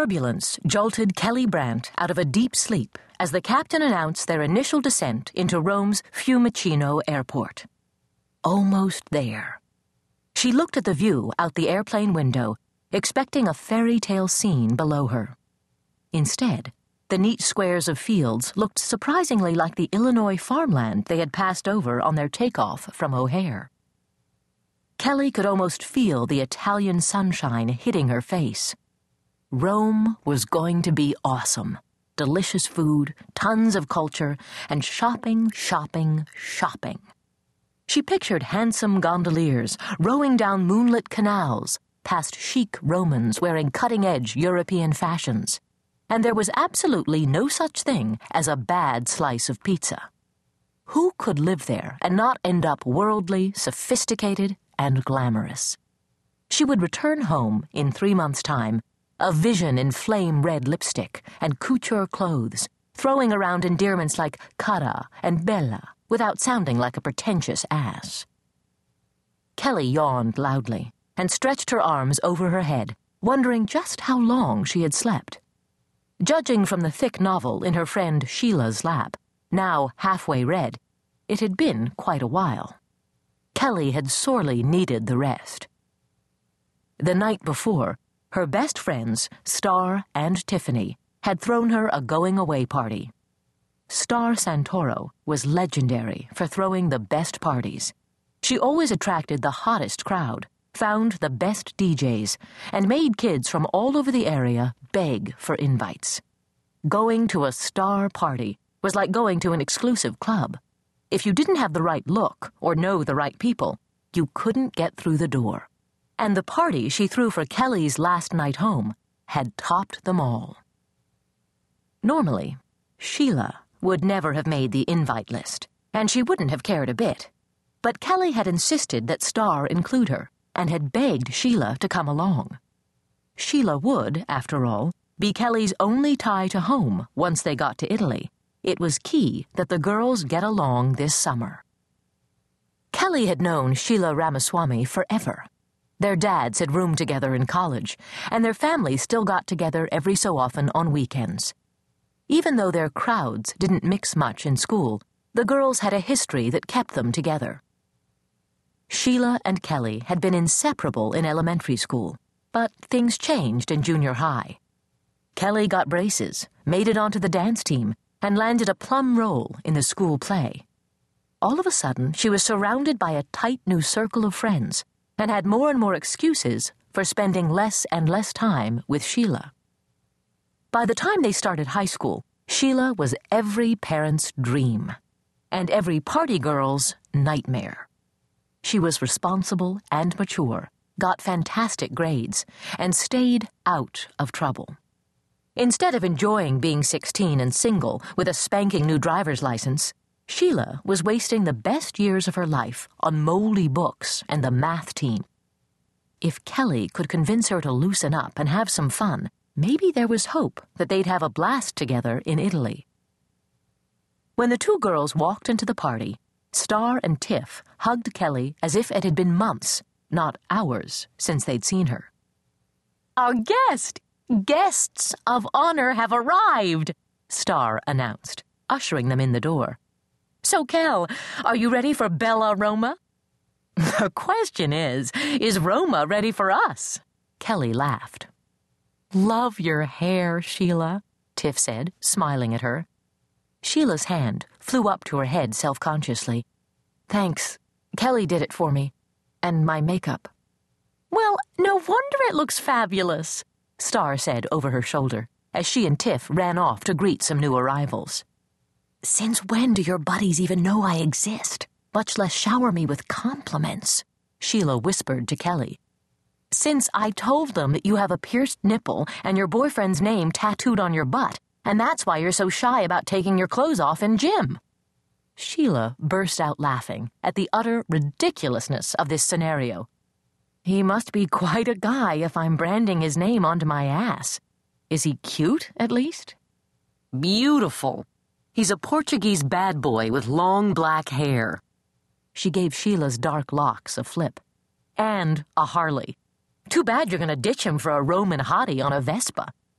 turbulence jolted Kelly Brandt out of a deep sleep as the captain announced their initial descent into Rome's Fiumicino airport. Almost there. She looked at the view out the airplane window, expecting a fairy tale scene below her. Instead, the neat squares of fields looked surprisingly like the Illinois farmland they had passed over on their takeoff from O'Hare. Kelly could almost feel the Italian sunshine hitting her face. Rome was going to be awesome. Delicious food, tons of culture, and shopping, shopping, shopping. She pictured handsome gondoliers rowing down moonlit canals past chic Romans wearing cutting edge European fashions and there was absolutely no such thing as a bad slice of pizza. Who could live there and not end up worldly, sophisticated, and glamorous? She would return home in three months' time, a vision in flame red lipstick and couture clothes, throwing around endearments like cara and bella without sounding like a pretentious ass. Kelly yawned loudly and stretched her arms over her head, wondering just how long she had slept. Judging from the thick novel in her friend Sheila's lap, now halfway read, it had been quite a while. Kelly had sorely needed the rest. The night before, her best friends, Star and Tiffany, had thrown her a going away party. Star Santoro was legendary for throwing the best parties. She always attracted the hottest crowd, found the best DJs, and made kids from all over the area beg for invites. Going to a star party was like going to an exclusive club. If you didn't have the right look or know the right people, you couldn't get through the door. And the party she threw for Kelly's last night home had topped them all. Normally, Sheila would never have made the invite list, and she wouldn't have cared a bit. But Kelly had insisted that Star include her and had begged Sheila to come along. Sheila would, after all, be Kelly's only tie to home once they got to Italy. It was key that the girls get along this summer. Kelly had known Sheila Ramaswamy forever. Their dads had roomed together in college, and their families still got together every so often on weekends. Even though their crowds didn't mix much in school, the girls had a history that kept them together. Sheila and Kelly had been inseparable in elementary school, but things changed in junior high. Kelly got braces, made it onto the dance team, and landed a plum role in the school play. All of a sudden, she was surrounded by a tight new circle of friends and had more and more excuses for spending less and less time with Sheila. By the time they started high school, Sheila was every parent's dream and every party girl's nightmare. She was responsible and mature, got fantastic grades, and stayed out of trouble. Instead of enjoying being 16 and single with a spanking new driver's license, Sheila was wasting the best years of her life on moldy books and the math team. If Kelly could convince her to loosen up and have some fun, maybe there was hope that they'd have a blast together in Italy. When the two girls walked into the party, Star and Tiff hugged Kelly as if it had been months, not hours, since they'd seen her. Our guest, guests of honor have arrived, Star announced, ushering them in the door. So, Kel, are you ready for Bella Roma? The question is, is Roma ready for us? Kelly laughed. Love your hair, Sheila, Tiff said, smiling at her. Sheila's hand flew up to her head self consciously. Thanks. Kelly did it for me. And my makeup. Well, no wonder it looks fabulous, Star said over her shoulder as she and Tiff ran off to greet some new arrivals. Since when do your buddies even know I exist, much less shower me with compliments? Sheila whispered to Kelly. Since I told them that you have a pierced nipple and your boyfriend's name tattooed on your butt, and that's why you're so shy about taking your clothes off in gym. Sheila burst out laughing at the utter ridiculousness of this scenario. He must be quite a guy if I'm branding his name onto my ass. Is he cute, at least? Beautiful. He's a Portuguese bad boy with long black hair. She gave Sheila's dark locks a flip. And a Harley. Too bad you're going to ditch him for a Roman hottie on a Vespa.